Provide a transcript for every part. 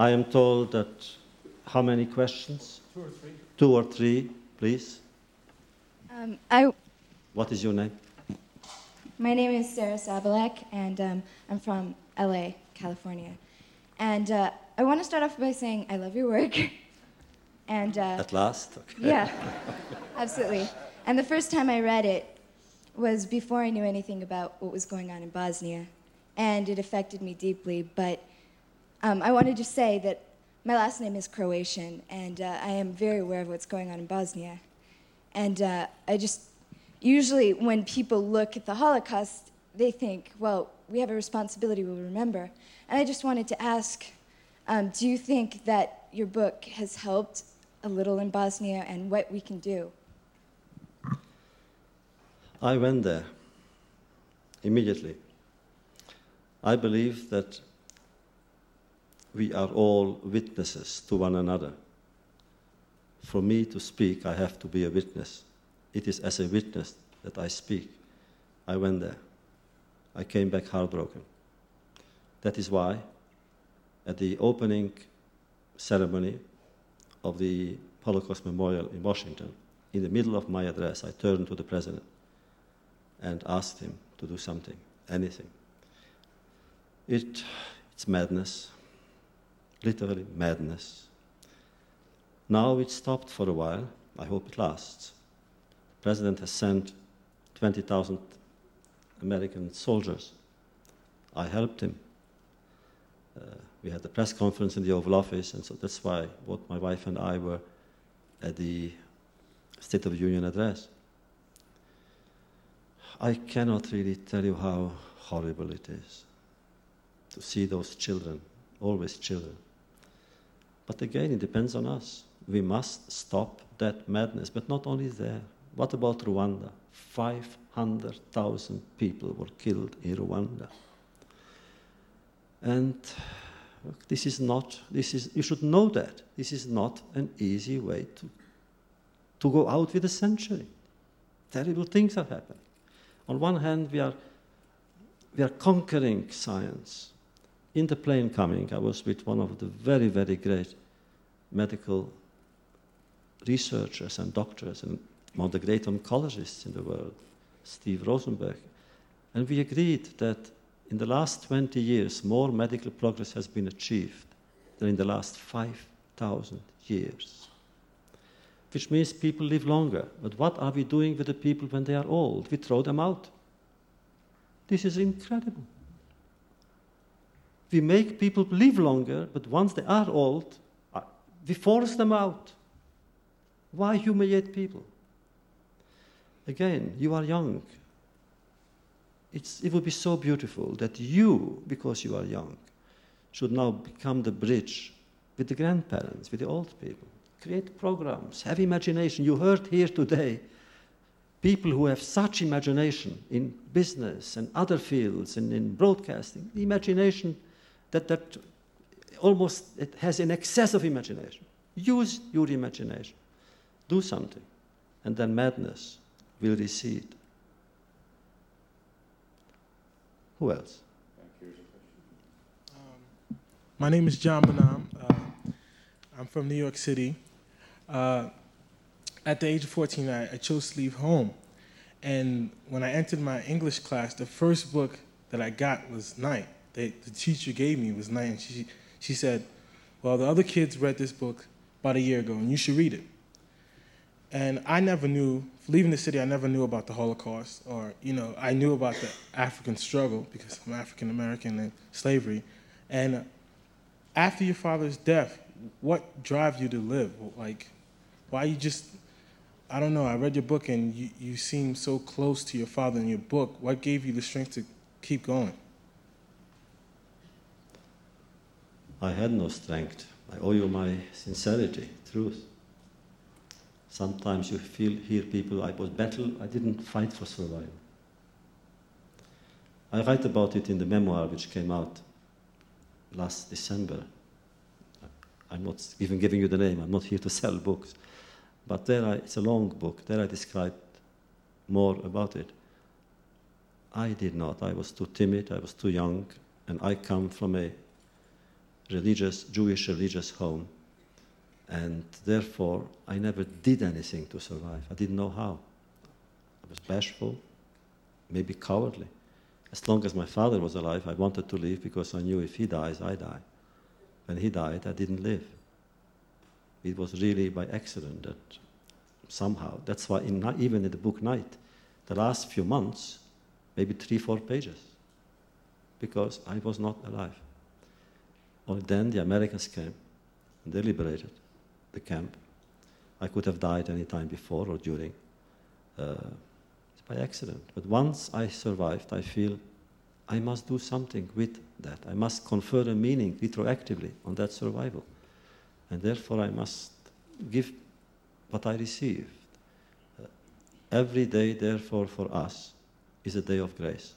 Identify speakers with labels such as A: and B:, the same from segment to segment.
A: I am told that how many questions?
B: Two or three.
A: Two or three, please.
C: Um, I,
A: What is your name?
C: my name is Sarah Sabalek, and um, I'm from LA, California. And uh, I want to start off by saying I love your work. and uh,
A: At last? Okay.
C: yeah, absolutely. And the first time I read it was before I knew anything about what was going on in Bosnia, and it affected me deeply. But um, I wanted to say that my last name is Croatian, and uh, I am very aware of what's going on in Bosnia. And uh, I just, usually when people look at the Holocaust, they think, well, we have a responsibility, we'll remember. And I just wanted to ask um, do you think that your book has helped a little in Bosnia and what we can do?
A: I went there immediately. I believe that we are all witnesses to one another. For me to speak, I have to be a witness. It is as a witness that I speak. I went there. I came back heartbroken. That is why, at the opening ceremony of the Holocaust Memorial in Washington, in the middle of my address, I turned to the president and asked him to do something, anything. It, it's madness, literally madness. Now it stopped for a while. I hope it lasts. The president has sent 20,000 American soldiers. I helped him. Uh, we had a press conference in the Oval Office, and so that's why both my wife and I were at the State of the Union address. I cannot really tell you how horrible it is to see those children, always children. But again, it depends on us. We must stop that madness, but not only there. What about Rwanda? 500,000 people were killed in Rwanda. And look, this is not, this is, you should know that. This is not an easy way to, to go out with a century. Terrible things are happening. On one hand, we are, we are conquering science. In the plane coming, I was with one of the very, very great medical researchers and doctors and one of the great oncologists in the world, Steve Rosenberg. And we agreed that in the last 20 years, more medical progress has been achieved than in the last 5,000 years. Which means people live longer. But what are we doing with the people when they are old? We throw them out. This is incredible. We make people live longer, but once they are old, uh, we force them out. Why humiliate people? Again, you are young. It's, it would be so beautiful that you, because you are young, should now become the bridge with the grandparents, with the old people. Create programs, have imagination. You heard here today people who have such imagination in business and other fields and in broadcasting, the imagination that, that almost it has an excess of imagination. Use your imagination. Do something, and then madness will recede. Who else?
B: My name is John Bonham. Uh, I'm from New York City. Uh, at the age of 14, I, I chose to leave home. And when I entered my English class, the first book that I got was Night. The teacher gave me was Night, and she, she said, Well, the other kids read this book about a year ago, and you should read it. And I never knew, leaving the city, I never knew about the Holocaust, or, you know, I knew about the African struggle because I'm African American and slavery. And after your father's death, what drives you to live? Like, why you just, I don't know, I read your book and you, you seem so close to your father in your book. What gave you the strength to keep going?
A: I had no strength. I owe you my sincerity, truth. Sometimes you feel, hear people, I was battle, I didn't fight for survival. I write about it in the memoir which came out last December. I'm not even giving you the name, I'm not here to sell books. But there I, it's a long book, there I described more about it. I did not. I was too timid, I was too young, and I come from a religious, Jewish religious home. And therefore, I never did anything to survive. I didn't know how. I was bashful, maybe cowardly. As long as my father was alive, I wanted to live because I knew if he dies, I die. When he died, I didn't live. It was really by accident that somehow, that's why in, even in the book Night, the last few months, maybe three, four pages, because I was not alive. Only then the Americans came and they liberated the camp. I could have died any time before or during. Uh, by accident. But once I survived, I feel I must do something with that. I must confer a meaning retroactively on that survival. And therefore, I must give what I received. Uh, every day, therefore, for us is a day of grace.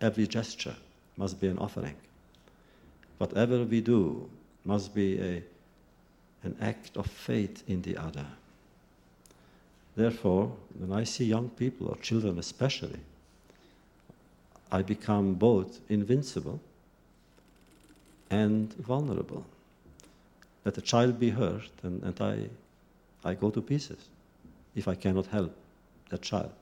A: Every gesture must be an offering. Whatever we do must be a, an act of faith in the other. Therefore, when I see young people, or children especially, I become both invincible and vulnerable. Let a child be hurt, and, and I, I go to pieces if I cannot help that child.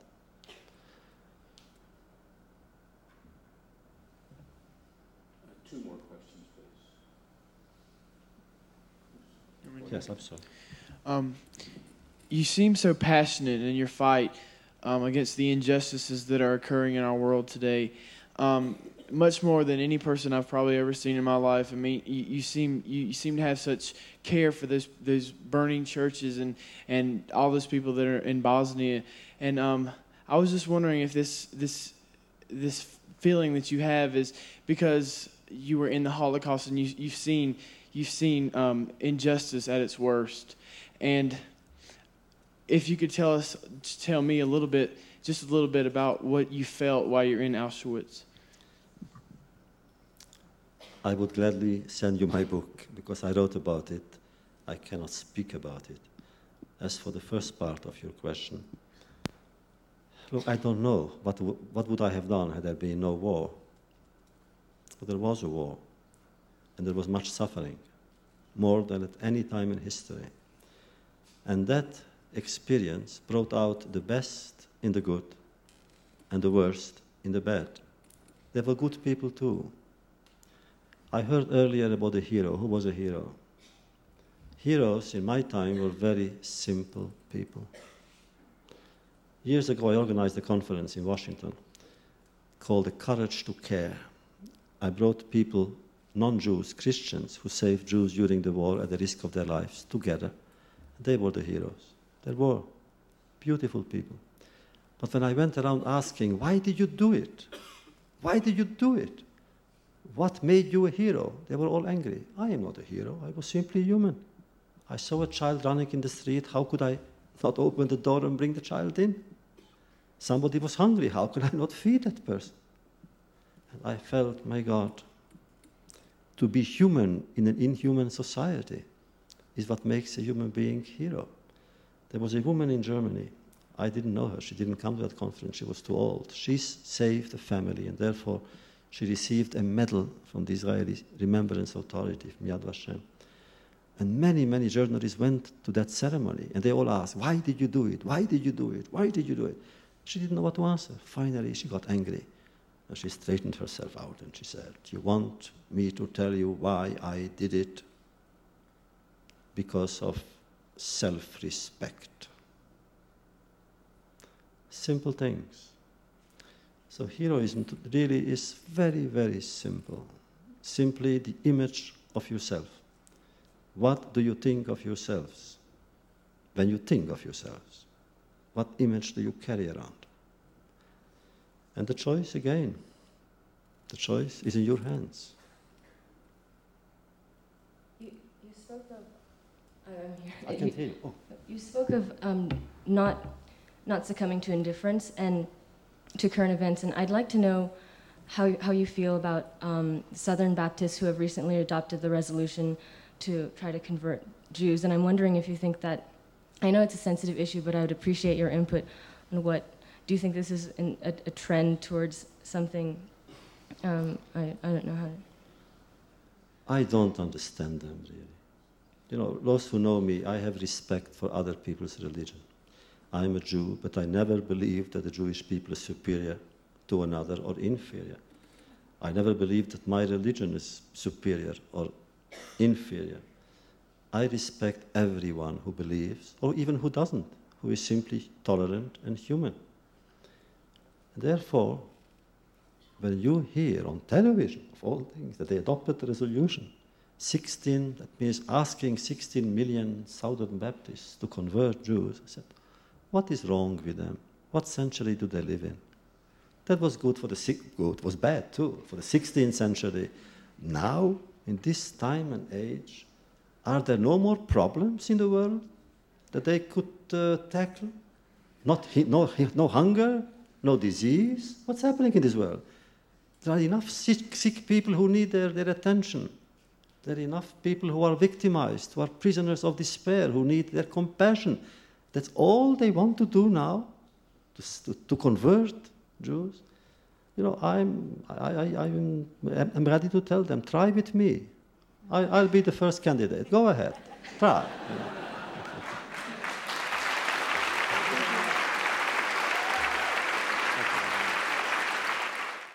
D: Two more questions,
A: Yes, I'm sorry.
E: Um, you seem so passionate in your fight um, against the injustices that are occurring in our world today. Um, much more than any person I've probably ever seen in my life. I mean, you, you seem you, you, seem to have such care for those those burning churches and and all those people that are in Bosnia. And um, I was just wondering if this this this feeling that you have is because you were in the Holocaust and you you've seen you've seen um, injustice at its worst, and if you could tell us, tell me a little bit, just a little bit about what you felt while you're in Auschwitz.
A: I would gladly send you my book because I wrote about it. I cannot speak about it. As for the first part of your question, look, I don't know what, what would I have done had there been no war. But there was a war, and there was much suffering, more than at any time in history. And that experience brought out the best in the good and the worst in the bad. There were good people too. I heard earlier about a hero. Who was a hero? Heroes in my time were very simple people. Years ago, I organized a conference in Washington called The Courage to Care. I brought people, non Jews, Christians, who saved Jews during the war at the risk of their lives, together. They were the heroes. There were beautiful people. But when I went around asking, why did you do it? Why did you do it? What made you a hero? They were all angry. I am not a hero. I was simply human. I saw a child running in the street. How could I not open the door and bring the child in? Somebody was hungry. How could I not feed that person? And I felt, my God, to be human in an inhuman society is what makes a human being hero. There was a woman in Germany. I didn't know her. She didn't come to that conference. She was too old. She saved a family, and therefore she received a medal from the Israeli Remembrance Authority, from Yad Vashem. And many, many journalists went to that ceremony, and they all asked, Why did you do it? Why did you do it? Why did you do it? She didn't know what to answer. Finally, she got angry. And she straightened herself out and she said, You want me to tell you why I did it? Because of self respect. Simple things. So, heroism really is very, very simple. Simply the image of yourself. What do you think of yourselves when you think of yourselves? What image do you carry around? And the choice, again, the choice is in your hands.
F: You, you spoke of I'm here.
A: I can hear you. Oh.
F: You spoke of um, not not succumbing to indifference and to current events, and I'd like to know how how you feel about um, Southern Baptists who have recently adopted the resolution to try to convert Jews, and I'm wondering if you think that I know it's a sensitive issue, but I would appreciate your input on what do you think this is an, a, a, trend towards something? Um, I, I don't know how. To...
A: I don't understand them really. You know, those who know me, I have respect for other people's religion. I'm a Jew, but I never believed that the Jewish people is superior to another or inferior. I never believed that my religion is superior or inferior. I respect everyone who believes, or even who doesn't, who is simply tolerant and human. Therefore, when you hear on television, of all things, that they adopted the resolution, 16, that means asking 16 million Southern Baptists to convert Jews, I said, what is wrong with them? What century do they live in? That was good for the good, was bad too, for the 16th century. Now, in this time and age, are there no more problems in the world that they could uh, tackle? Not, no, no hunger, no disease. What's happening in this world? There are enough sick, sick people who need their, their attention. There are enough people who are victimized, who are prisoners of despair, who need their compassion. That's all they want to do now, to, to, convert Jews. You know, I'm, I, I, I'm, I'm ready to tell them, try with me. I, will be the first candidate. Go ahead, try. You know.